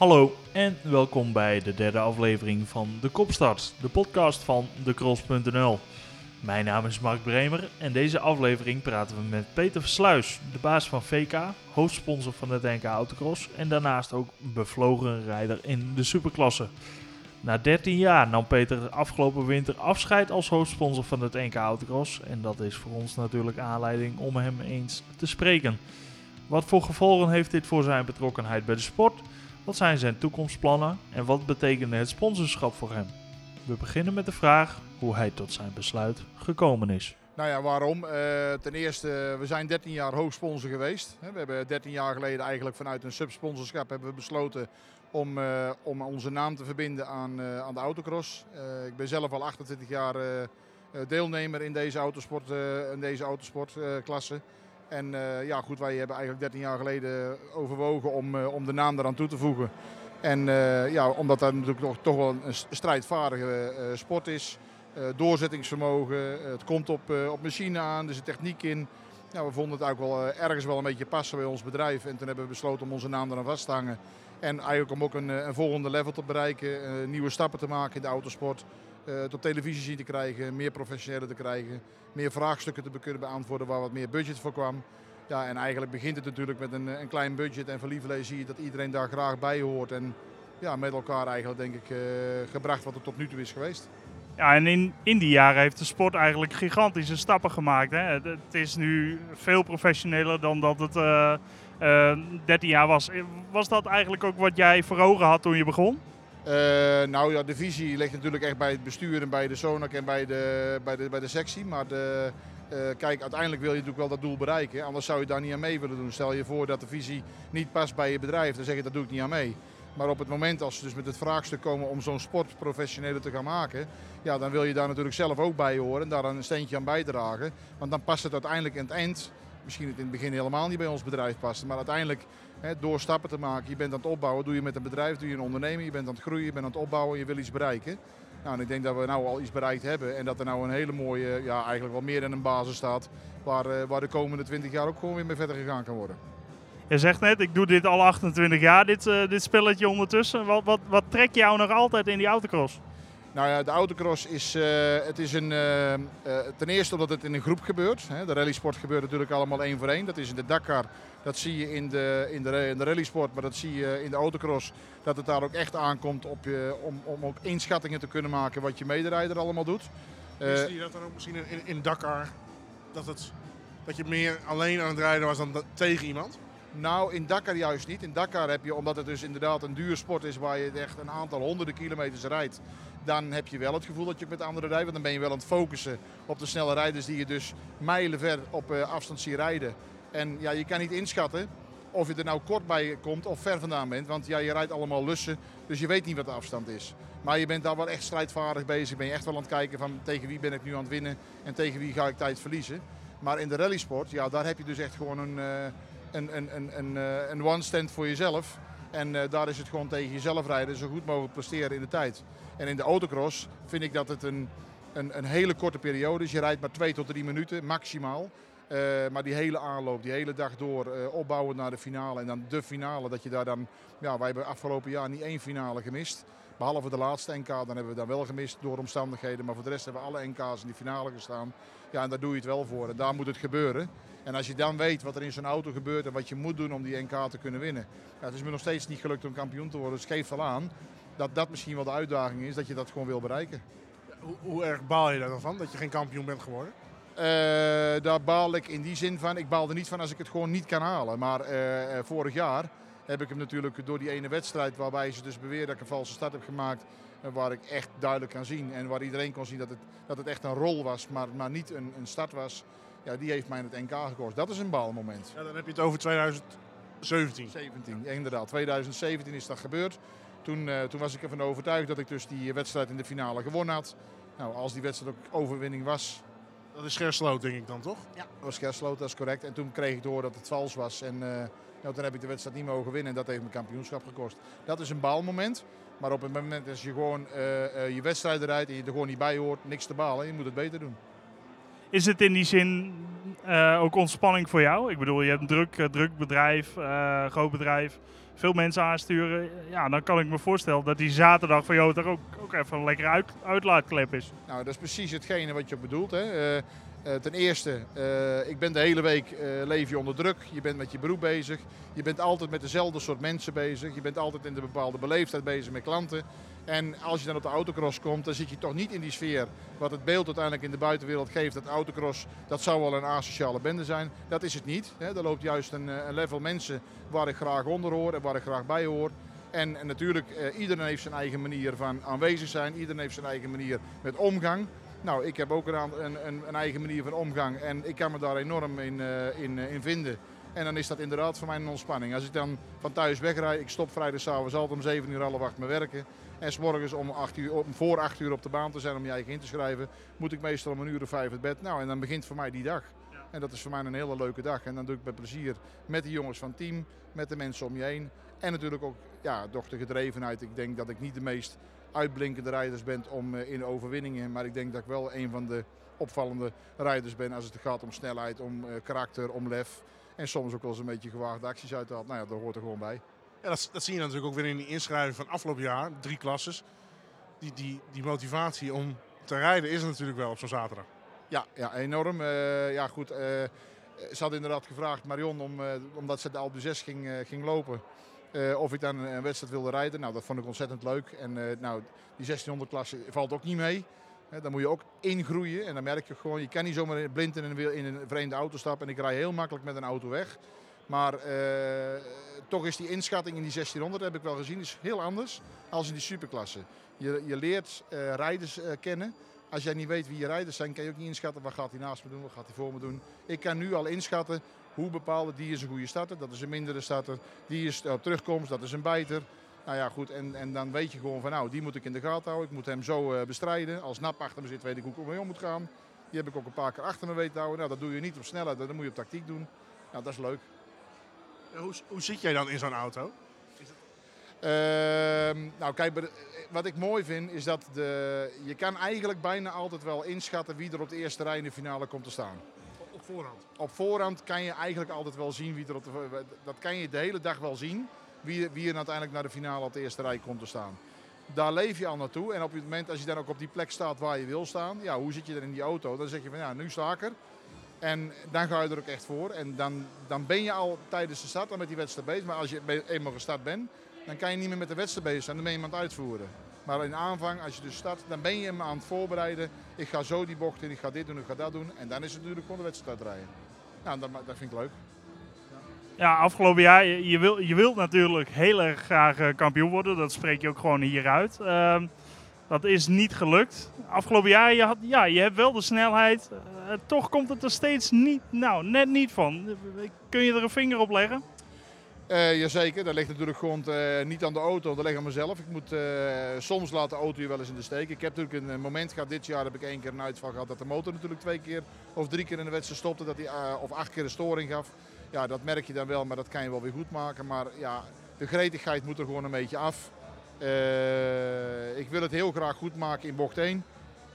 Hallo en welkom bij de derde aflevering van De Kopstart, de podcast van thecross.nl. Mijn naam is Mark Bremer en deze aflevering praten we met Peter Versluis, de baas van VK, hoofdsponsor van het NK Autocross en daarnaast ook bevlogen rijder in de superklasse. Na 13 jaar nam Peter afgelopen winter afscheid als hoofdsponsor van het NK Autocross en dat is voor ons natuurlijk aanleiding om hem eens te spreken. Wat voor gevolgen heeft dit voor zijn betrokkenheid bij de sport? Wat zijn zijn toekomstplannen en wat betekende het sponsorschap voor hem? We beginnen met de vraag hoe hij tot zijn besluit gekomen is. Nou ja, waarom? Uh, ten eerste, we zijn 13 jaar hoogsponsor geweest. We hebben 13 jaar geleden eigenlijk vanuit een subsponsorschap hebben we besloten om, uh, om onze naam te verbinden aan, uh, aan de autocross. ik ben zelf al 28 jaar deelnemer in deze autosport, in deze autosportklasse. En uh, ja, goed, wij hebben eigenlijk 13 jaar geleden overwogen om, uh, om de naam eraan toe te voegen. En uh, ja, omdat dat natuurlijk toch, toch wel een strijdvaardige sport is. doorzettingsvermogen, het komt op, op machine aan, er zit techniek in. Ja, we vonden het ook wel ergens wel een beetje passen bij ons bedrijf. En toen hebben we besloten om onze naam eraan vast te hangen. En eigenlijk om ook een, een volgende level te bereiken, nieuwe stappen te maken in de autosport. Het op televisie zien te krijgen, meer professionelen te krijgen meer vraagstukken te kunnen beantwoorden waar wat meer budget voor kwam. Ja, en eigenlijk begint het natuurlijk met een, een klein budget. En van Lieverlee zie je dat iedereen daar graag bij hoort. En ja, met elkaar eigenlijk denk ik uh, gebracht wat er tot nu toe is geweest. Ja, en in, in die jaren heeft de sport eigenlijk gigantische stappen gemaakt. Hè? Het, is nu veel professioneler dan dat het uh, uh, 13 jaar was. Was dat eigenlijk ook wat jij voor ogen had toen je begon? Uh, nou ja, de visie ligt natuurlijk echt bij het bestuur en bij de Sonac en bij de, bij de, bij de sectie. Maar de, uh, kijk, uiteindelijk wil je natuurlijk wel dat doel bereiken. Anders zou je daar niet aan mee willen doen. Stel je voor dat de visie niet past bij je bedrijf, dan zeg je dat doe ik niet aan mee. Maar op het moment als ze dus met het vraagstuk komen om zo'n sport professioneler te gaan maken, ja, dan wil je daar natuurlijk zelf ook bij horen en daar een steentje aan bijdragen. Want dan past het uiteindelijk in het eind, misschien het in het begin helemaal niet bij ons bedrijf passen, maar uiteindelijk door stappen te maken. Je bent aan het opbouwen, doe je met een bedrijf, doe je een onderneming. Je bent aan het groeien, je bent aan het opbouwen, je wil iets bereiken. Nou, en ik denk dat we nou al iets bereikt hebben en dat er nou een hele mooie, ja eigenlijk wel meer dan een basis staat. Waar, uh, waar de komende 20 jaar ook gewoon weer mee verder gegaan kan worden. Je zegt net, ik doe dit al 28 jaar, dit, uh, dit spelletje ondertussen. Wat, wat, wat jou nog altijd in die autocross? Nou ja, de autocross is, uh, het is een, uh, uh, ten eerste omdat het in een groep gebeurt. Hè. De rallysport gebeurt natuurlijk allemaal één voor één. Dat is in de Dakar, dat zie je in de, in de, in de rallysport, maar dat zie je in de autocross. Dat het daar ook echt aankomt op je, om, om ook inschattingen te kunnen maken wat je mederijder allemaal doet. zie je dat dan ook misschien in, in Dakar, dat, het, dat je meer alleen aan het rijden was dan tegen iemand? Nou, in Dakar juist niet. In Dakar heb je, omdat het dus inderdaad een duur sport is waar je echt een aantal honderden kilometers rijdt, dan heb je wel het gevoel dat je met anderen rijdt. Want dan ben je wel aan het focussen op de snelle rijders die je dus mijlenver op uh, afstand ziet rijden. En ja, je kan niet inschatten of je er nou kort bij komt of ver vandaan bent. Want ja, je rijdt allemaal lussen, dus je weet niet wat de afstand is. Maar je bent daar wel echt strijdvaardig bezig. Ben je echt wel aan het kijken van tegen wie ben ik nu aan het winnen en tegen wie ga ik tijd verliezen. Maar in de rallysport, ja, daar heb je dus echt gewoon een, uh, een, een, een, een one-stand voor jezelf. En uh, daar is het gewoon tegen jezelf rijden, zo goed mogelijk presteren in de tijd. En in de autocross vind ik dat het een, een, een hele korte periode is. Je rijdt maar twee tot drie minuten maximaal. Uh, maar die hele aanloop, die hele dag door, uh, opbouwen naar de finale. En dan de finale, dat je daar dan... Ja, wij hebben afgelopen jaar niet één finale gemist. Behalve de laatste NK, dan hebben we dan wel gemist door omstandigheden. Maar voor de rest hebben we alle NK's in die finale gestaan. Ja, en daar doe je het wel voor. En daar moet het gebeuren. En als je dan weet wat er in zo'n auto gebeurt en wat je moet doen om die NK te kunnen winnen. Ja, het is me nog steeds niet gelukt om kampioen te worden. Dus het geeft wel aan dat dat misschien wel de uitdaging is, dat je dat gewoon wil bereiken. Hoe, hoe erg baal je daar dan van, dat je geen kampioen bent geworden? Uh, daar baal ik in die zin van, ik baal er niet van als ik het gewoon niet kan halen. Maar uh, vorig jaar heb ik hem natuurlijk door die ene wedstrijd waarbij ze dus beweren dat ik een valse start heb gemaakt. Waar ik echt duidelijk kan zien en waar iedereen kon zien dat het, dat het echt een rol was, maar, maar niet een, een start was. Ja, die heeft mij het NK gekost. Dat is een baalmoment. Ja, dan heb je het over 2017. 17, inderdaad. 2017 is dat gebeurd. Toen, uh, toen was ik ervan overtuigd dat ik dus die wedstrijd in de finale gewonnen had. Nou, als die wedstrijd ook overwinning was. Dat is Gersloot, denk ik dan, toch? Ja, dat was Gersloot, dat is correct. En toen kreeg ik door dat het vals was. En uh, nou, toen heb ik de wedstrijd niet mogen winnen en dat heeft me kampioenschap gekost. Dat is een baalmoment. Maar op het moment als je gewoon uh, je wedstrijd eruit en je er gewoon niet bij hoort, niks te balen. Je moet het beter doen. Is het in die zin ook ontspanning voor jou? Ik bedoel, je hebt een druk, druk bedrijf, groot bedrijf veel mensen aansturen, ja, dan kan ik me voorstellen dat die zaterdag van jou toch ook, ook even een lekkere uit, uitlaatklep is. Nou, dat is precies hetgene wat je bedoelt. Hè. Eh, eh, ten eerste, eh, ik ben de hele week leef je onder druk. Je bent met je beroep bezig. Je bent altijd met dezelfde soort mensen bezig. Je bent altijd in de bepaalde beleefdheid bezig met klanten. En als je dan op de autocross komt, dan zit je toch niet in die sfeer wat het beeld uiteindelijk in de buitenwereld geeft. Dat autocross, dat zou wel een asociale bende zijn. Dat is het niet. Hè. Er loopt juist een, een level mensen waar ik graag onder hoor en waar ik graag bij hoor. En, en natuurlijk, eh, iedereen heeft zijn eigen manier van aanwezig zijn. Iedereen heeft zijn eigen manier met omgang. Nou, ik heb ook een, een, een, eigen manier van omgang en ik kan me daar enorm in, eh, in, eh, in vinden. En dan is dat inderdaad voor mij een ontspanning. Als ik dan van thuis wegrijd, ik stop vrijdagsavonds altijd om 7 uur half acht me werken. En 's morgens om, 8 uur, om voor 8 uur op de baan te zijn om je eigen in te schrijven, moet ik meestal om een uur of vijf het bed. Nou, en dan begint voor mij die dag. En dat is voor mij een hele leuke dag. En dan doe ik met plezier met de jongens van het team, met de mensen om je heen. En natuurlijk ook ja, toch de gedrevenheid. Ik denk dat ik niet de meest uitblinkende rijders ben om, eh, in overwinningen. Maar ik denk dat ik wel een van de opvallende rijders ben als het gaat om snelheid, om eh, karakter, om lef. En soms ook wel eens een beetje gewaagde acties uit te halen. Nou ja, dat hoort er gewoon bij. Ja, dat, dat zie je natuurlijk ook weer in die inschrijving van afgelopen jaar, drie klasses. Die, die, die motivatie om te rijden is er natuurlijk wel op zo'n zaterdag. Ja, ja enorm. Eh, ja, goed. ze had inderdaad gevraagd, Marion, om, omdat ze de Alpe 6 ging, ging lopen, eh, of ik dan een wedstrijd wilde rijden. Nou, dat vond ik ontzettend leuk. En eh, nou, die 1600 klasse valt ook niet mee. Daar moet je ook ingroeien. En dan merk je gewoon, je kan niet zomaar blind in een, in een vreemde auto stappen. En ik rij heel makkelijk met een auto weg. Maar eh, toch is die inschatting in die 1600, heb ik wel gezien, is heel anders als in die superklasse. Je, je leert rijders kennen. Als jij niet weet wie je rijders zijn, kan je ook niet inschatten wat gaat hij naast me doen, wat gaat hij voor me doen. Ik kan nu al inschatten hoe bepaalde, die is een goede starter, dat is een mindere starter. Die is op terugkomst, dat is een bijter. Nou ja, goed, en, en dan weet je gewoon van nou, die moet ik in de gaten houden. Ik moet hem zo eh, bestrijden. Als Nap achter me zit, weet ik hoe ik ermee om moet gaan. Die heb ik ook een paar keer achter me weten te houden. Nou, dat doe je niet op snelheid, dat moet je op tactiek doen. Nou, dat is leuk. Hoe, hoe zit jij dan in zo'n auto? Ehm, nou, kijk, wat ik mooi vind is dat de, je kan eigenlijk bijna altijd wel inschatten wie er op de eerste rij in de finale komt te staan. Voorhand. Op voorhand kan je eigenlijk altijd wel zien wie er op de, dat kan je de hele dag wel zien wie, wie er uiteindelijk naar de finale op de eerste rij komt te staan. Daar leef je al naartoe en op het moment als je dan ook op die plek staat waar je wil staan, ja, hoe zit je er in die auto? Dan zeg je van ja, nu sta ik er. En dan ga je er ook echt voor. En dan, dan ben je al tijdens de start al met die wedstrijd bezig. Maar als je eenmaal gestart bent, dan kan je niet meer met de wedstrijd bezig zijn. Dan ben je het uitvoeren. Maar in aanvang, als je dus start, dan ben je hem aan het voorbereiden. Ik ga zo die bocht in, ik ga dit doen, ik ga dat doen. En dan is het natuurlijk gewoon de wedstrijd uitrijden. Nou, dat, vind ik leuk. Ja, afgelopen jaar, je, wil, je wilt natuurlijk heel erg graag eh, kampioen worden. Dat spreek je ook gewoon hieruit. Ehm, dat is niet gelukt. Afgelopen jaar, je, had, ja, je hebt wel de snelheid. Eh, toch komt het er steeds niet, nou, net niet van. Kun je er een vinger op leggen? Eh jazeker, dat ligt natuurlijk gewoon eh, niet aan de auto, dat ligt aan mezelf. Ik moet, eh, soms laat de auto je wel eens in de steek. Ik heb natuurlijk een moment gehad, dit jaar heb ik één keer een uitval gehad dat de motor natuurlijk twee keer of drie keer in de wedstrijd stopte. Dat hij, of acht keer een storing gaf. Ja, dat merk je dan wel, maar dat kan je wel weer goed maken. Maar ja, de gretigheid moet er gewoon een beetje af. Ik wil het heel graag goed maken in bocht 1.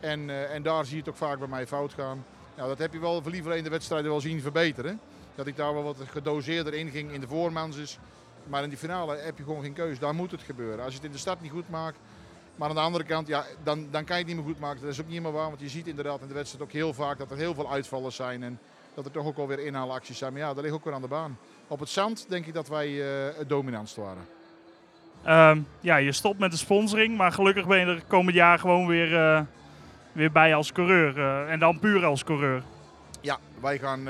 En, en daar zie je het ook vaak bij mij fout gaan. Nou, dat heb je wel liever in de wedstrijden wel zien verbeteren. Dat ik daar wel wat gedoseerder in ging in de voormanses. Maar in die finale heb je gewoon geen keuze. Daar moet het gebeuren. Als je het in de start niet goed maakt. Maar aan de andere kant, ja, dan, dan kan je het niet meer goed maken. Dat is ook niet meer waar. Want je ziet inderdaad in de wedstrijd ook heel vaak dat er heel veel uitvallers zijn. En dat er toch ook alweer inhaalacties zijn. Maar ja, dat ligt ook weer aan de baan. Op het zand denk ik dat wij eh, het dominantst waren. Ehm, ja, je stopt met de sponsoring, maar gelukkig ben je er komend jaar gewoon weer, eh, weer bij als coureur. eh, en dan puur als coureur. Ja, wij gaan,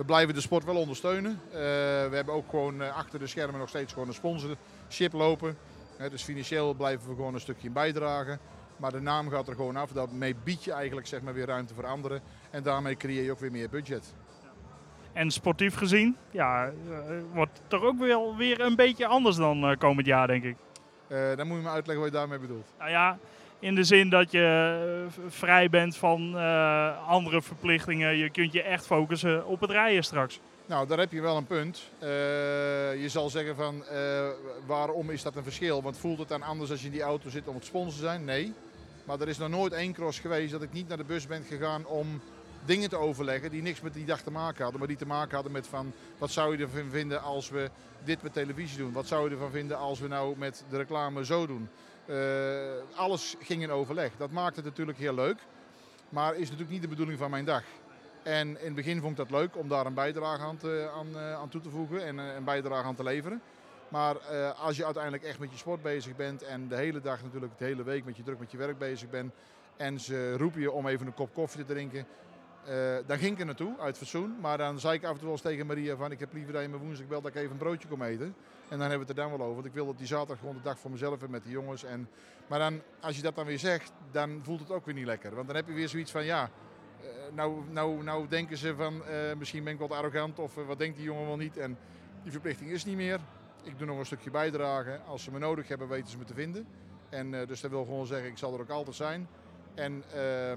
we blijven de sport wel ondersteunen. Eh, we hebben ook gewoon eh, achter de schermen nog steeds gewoon een sponsorship lopen. Dus financieel blijven we gewoon een stukje in bijdragen. Maar de naam gaat er gewoon af. Daarmee bied je eigenlijk zeg maar, weer ruimte voor anderen. En daarmee creëer je ook weer meer budget. En sportief gezien, ja, eh, wordt toch ook wel weer een beetje anders dan komend jaar, denk ik. Dan moet je me uitleggen wat je daarmee bedoelt. Nou ja, in de zin dat je eh, vrij bent van eh, andere verplichtingen. Je kunt je echt focussen op het rijden straks. Nou, daar heb je wel een punt. Eh, je zal zeggen van waarom is dat een verschil? Want voelt het dan anders als je in die auto zit om het sponsor te zijn? Nee. Maar er is nog nooit één cross geweest dat ik niet naar de bus ben gegaan om dingen te overleggen die niks met die dag te maken hadden. Maar die te maken hadden met van wat zou je ervan vinden als we dit met televisie doen? Wat zou je ervan vinden als we nou met de reclame zo doen? Uh, alles ging in overleg. Dat maakte het natuurlijk heel leuk. Maar is natuurlijk niet de bedoeling van mijn dag. En in het begin vond ik dat leuk om daar een bijdrage aan, te, aan, toe te voegen en een bijdrage aan te leveren. Maar als je uiteindelijk echt met je sport bezig bent en de hele dag natuurlijk de hele week met je druk met je werk bezig bent en ze roepen je om even een kop koffie te drinken, uh, dan ging ik er naartoe uit fatsoen. Maar dan zei ik af en toe wel eens tegen Maria van ik heb liever dat je me woensdag belt dat ik even een broodje kom eten. En dan hebben we het er dan wel over. Want ik wil op die zaterdag gewoon de dag voor mezelf hebben met de jongens. En, maar dan, als je dat dan weer zegt, dan voelt het ook weer niet lekker. Want dan heb je weer zoiets van ja, uh, nou, nou, nou denken ze van uh, misschien ben ik wat arrogant of wat denkt die jongen wel niet. En die verplichting is niet meer. Ik doe nog een stukje bijdragen. Als ze me nodig hebben, weten ze me te vinden. En dus dat wil gewoon zeggen, ik zal er ook altijd zijn. En, uh,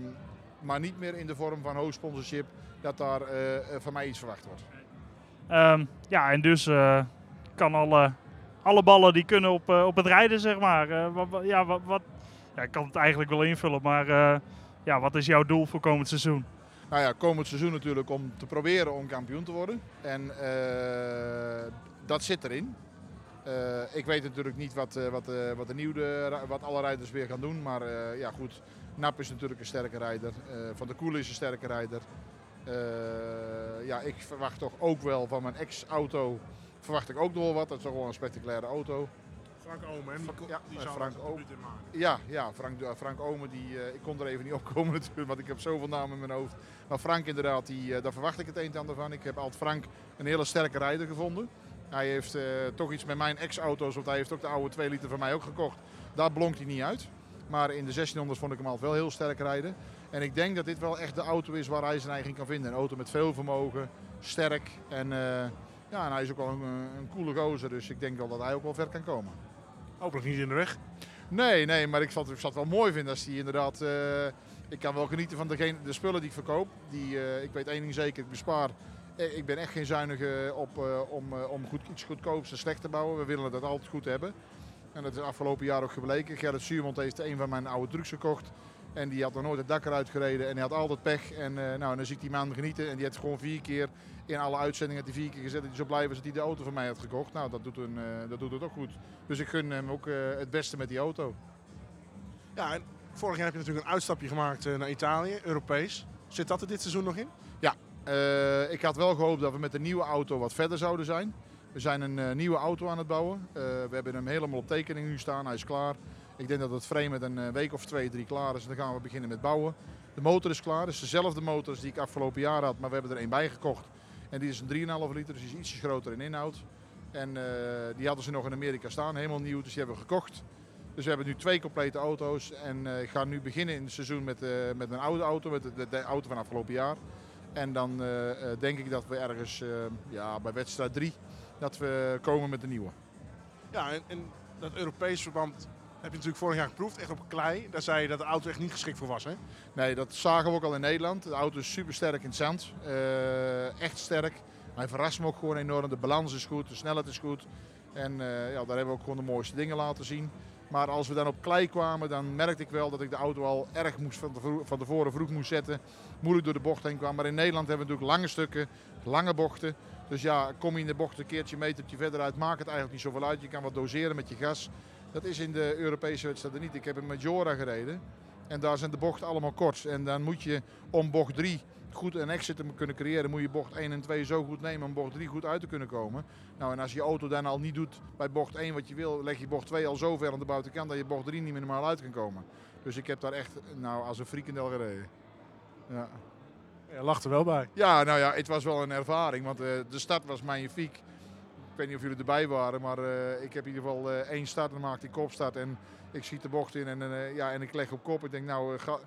maar niet meer in de vorm van hoofdsponsorship dat daar uh, van mij iets verwacht wordt. Um, ja, en dus uh, kan alle, alle ballen die kunnen op, op het rijden, zeg maar. Wat, ja, wat, wat, ja, ik kan het eigenlijk wel invullen, maar ja, wat is jouw doel voor komend seizoen? Nou ja, komend seizoen natuurlijk om te proberen om kampioen te worden. En dat zit erin. Uh, ik weet natuurlijk niet wat, uh, wat, uh, wat, de nieuwe, wat alle rijders weer gaan doen. Maar ja, goed. Nap is natuurlijk een sterke rijder. van der Koelen is een sterke rijder. ja, ik verwacht toch ook wel van mijn ex-auto. Verwacht ik ook nog wel wat. Dat is toch wel een spectaculaire auto. Frank Omen, die, ja, die zou Frank Omen maken. Ja, ja Frank, Frank Omen, die, ik kon er even niet opkomen natuurlijk, want ik heb zoveel namen in mijn hoofd. Maar Frank inderdaad, die, daar verwacht ik het een en ander van. Ik heb altijd Frank een hele sterke rijder gevonden. Hij heeft uh, toch iets met mijn ex-auto's, want hij heeft ook de oude 2 liter van mij ook gekocht. Daar blonkt hij niet uit. Maar in de 1600 vond ik hem altijd wel heel sterk rijden. En ik denk dat dit wel echt de auto is waar hij zijn eigen kan vinden. Een auto met veel vermogen, sterk en, uh, ja, en hij is ook wel een, een coole gozer. Dus ik denk wel dat hij ook wel ver kan komen. Hopelijk niet in de weg. Nee, nee, maar ik zat, ik zat wel mooi vinden als hij inderdaad... Uh, ik kan wel genieten van degene, de spullen die ik verkoop. Die, uh, ik weet één ding zeker, ik bespaar ik ben echt geen zuinige op, uh, om, om goed, iets goedkoops en slecht te bouwen. We willen dat altijd goed hebben. En dat is afgelopen jaar ook gebleken. Gerrit Suurmond heeft een van mijn oude trucks gekocht. En die had nog nooit het dak eruit gereden. En hij had altijd pech. En uh, nou, dan zie ik die man genieten. En die heeft gewoon vier keer in alle uitzendingen die vier keer gezet. Dat hij zo blij was dat hij de auto van mij had gekocht. Nou, dat doet, een, dat doet het ook goed. Dus ik gun hem ook het beste met die auto. Ja, en vorig jaar heb je natuurlijk een uitstapje gemaakt naar Italië, Europees. Zit dat er dit seizoen nog in? Ja, uh, ik had wel gehoopt dat we met de nieuwe auto wat verder zouden zijn. We zijn een uh, nieuwe auto aan het bouwen. Uh, we hebben hem helemaal op tekening nu staan. Hij is klaar. Ik denk dat het frame met een week of twee, drie klaar is. Dan gaan we beginnen met bouwen. De motor is klaar. Het is dezelfde motor die ik afgelopen jaar had, maar we hebben er één bij gekocht. En die is een 3,5 liter, dus die is ietsje groter in inhoud. En die hadden ze nog in Amerika staan, helemaal nieuw, dus die hebben we gekocht. Dus we hebben nu twee complete auto's en ik ga nu beginnen in het seizoen met, met een oude auto, met de auto van afgelopen jaar. En dan uh, denk ik dat we ergens uh, ja, bij wedstrijd 3 dat we komen met de nieuwe. Ja, en, en, dat Europees verband heb je natuurlijk vorig jaar geproefd, echt op klei. Daar zei je dat de auto echt niet geschikt voor was, hè? Nee, dat zagen we ook al in Nederland. De auto is super sterk in het zand. Uh, echt sterk. Hij verrast me ook gewoon enorm. De balans is goed, de snelheid is goed. En ja, daar hebben we ook gewoon de mooiste dingen laten zien. Maar als we dan op klei kwamen, dan merkte ik wel dat ik de auto al erg moest van, tevoren, van vroeg moest zetten. Moeilijk door de bocht heen kwam. Maar in Nederland hebben we natuurlijk lange stukken, lange bochten. Dus ja, kom je in de bocht een keertje, metertje verder uit, maakt het eigenlijk niet zoveel uit. Je kan wat doseren met je gas. Dat is in de Europese wedstrijden niet. Ik heb een Majora gereden. En daar zijn de bochten allemaal kort. En dan moet je om bocht 3 goed een exit te kunnen creëren, moet je bocht 1 en 2 zo goed nemen om bocht 3 goed uit te kunnen komen. Nou, en als je auto dan al niet doet bij bocht 1 wat je wil, leg je bocht 2 al zo ver aan de buitenkant dat je bocht 3 niet meer normaal uit kan komen. Dus ik heb daar echt, nou, als een frikandel gereden. Ja. Je lacht er wel bij. Ja, nou ja, het was wel een ervaring, want uh, de start was magnifiek. Ik weet niet of jullie erbij waren, maar uh, ik heb in ieder geval uh, één start en maakte ik kopstart en ik schiet de bocht in en, ja, en ik leg op kop. Ik denk, nou, ga,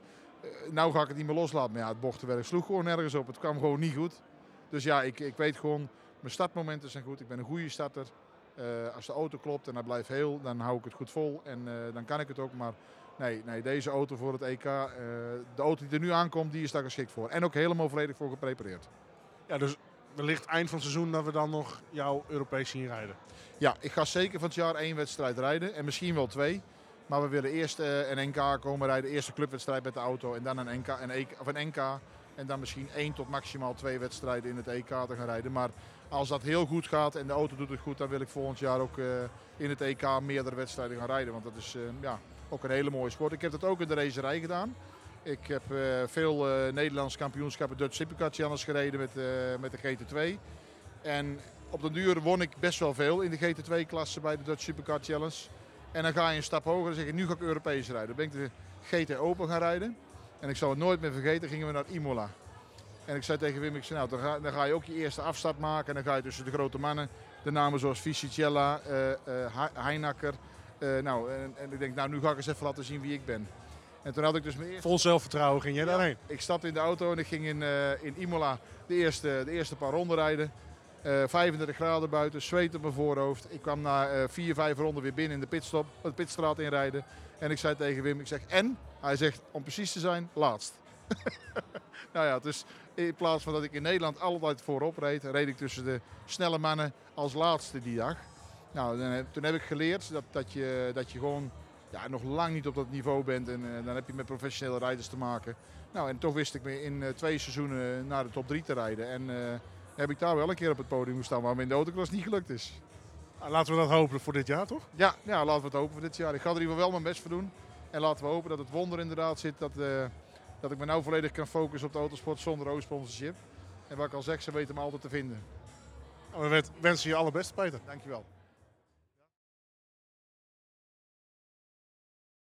nou ga ik het niet meer loslaten. Maar ja, het bochtenwerk sloeg gewoon nergens op. Het kwam gewoon niet goed. Dus ja, ik, ik weet gewoon, mijn startmomenten zijn goed. Ik ben een goede starter. Uh, als de auto klopt en hij blijft heel, dan hou ik het goed vol. En uh, dan kan ik het ook. Maar nee, nee deze auto voor het EK, uh, de auto die er nu aankomt, die is daar geschikt voor. En ook helemaal volledig voor geprepareerd. Ja, dus wellicht eind van het seizoen dat we dan nog jouw Europees zien rijden. Ja, ik ga zeker van het jaar één wedstrijd rijden. En misschien wel twee. Maar we willen eerst uh, een NK komen rijden, eerste clubwedstrijd met de auto en dan een NK, EK, of een NK En dan misschien één tot maximaal twee wedstrijden in het EK te gaan rijden. Maar als dat heel goed gaat en de auto doet het goed, dan wil ik volgend jaar ook in het EK meerdere wedstrijden gaan rijden. Want dat is ja, ook een hele mooie sport. Ik heb dat ook in de racerij gedaan. Ik heb veel uh, Nederlands kampioenschappen Dutch Supercar Challenge gereden met, met de GT2. En op de duur won ik best wel veel in de GT2-klasse bij de Dutch Supercar Challenge. En dan ga je een stap hoger en zeg je, nu ga ik Europees rijden. Dan ben ik de GT Open gaan rijden. En ik zal het nooit meer vergeten, gingen we naar Imola. En ik zei tegen Wim, ik zei, nou, dan, ga, dan ga je ook je eerste afstart maken. En dan ga je tussen de grote mannen, de namen zoals Fisichella, Heinacker. nou, en, en ik denk, nou, nu ga ik eens even laten zien wie ik ben. En toen had ik dus mijn eerste... Vol zelfvertrouwen ging ja, daarheen? Ik stapte in de auto en ik ging in, uh, in Imola de eerste, de eerste paar ronden rijden. Uh, 35 graden buiten, zweet op mijn voorhoofd. Ik kwam na uh, vier, vijf ronden weer binnen in de pitstop, de pitstraat inrijden. En ik zei tegen Wim, ik zeg en? Hij zegt, om precies te zijn, laatst. nou ja, dus in plaats van dat ik in Nederland altijd voorop reed, reed ik tussen de snelle mannen als laatste die dag. Nou, dan, toen heb ik geleerd dat, dat, je, dat je gewoon ja, nog lang niet op dat niveau bent. En uh, dan heb je met professionele rijders te maken. Nou, en toch wist ik me in twee seizoenen naar de top 3 te rijden. En heb ik daar wel een keer op het podium staan, waar me in de autocross niet gelukt is. Nou, laten we dat hopen voor dit jaar, toch? Ja, ja, laten we het hopen voor dit jaar. Ik ga er in ieder geval wel mijn best voor doen. En laten we hopen dat het wonder inderdaad zit. Dat, dat ik me nou volledig kan focussen op de autosport zonder O-sponsorship. En wat ik al zeg, ze weten me altijd te vinden. Nou, we wensen je alle beste, Peter. Dankjewel.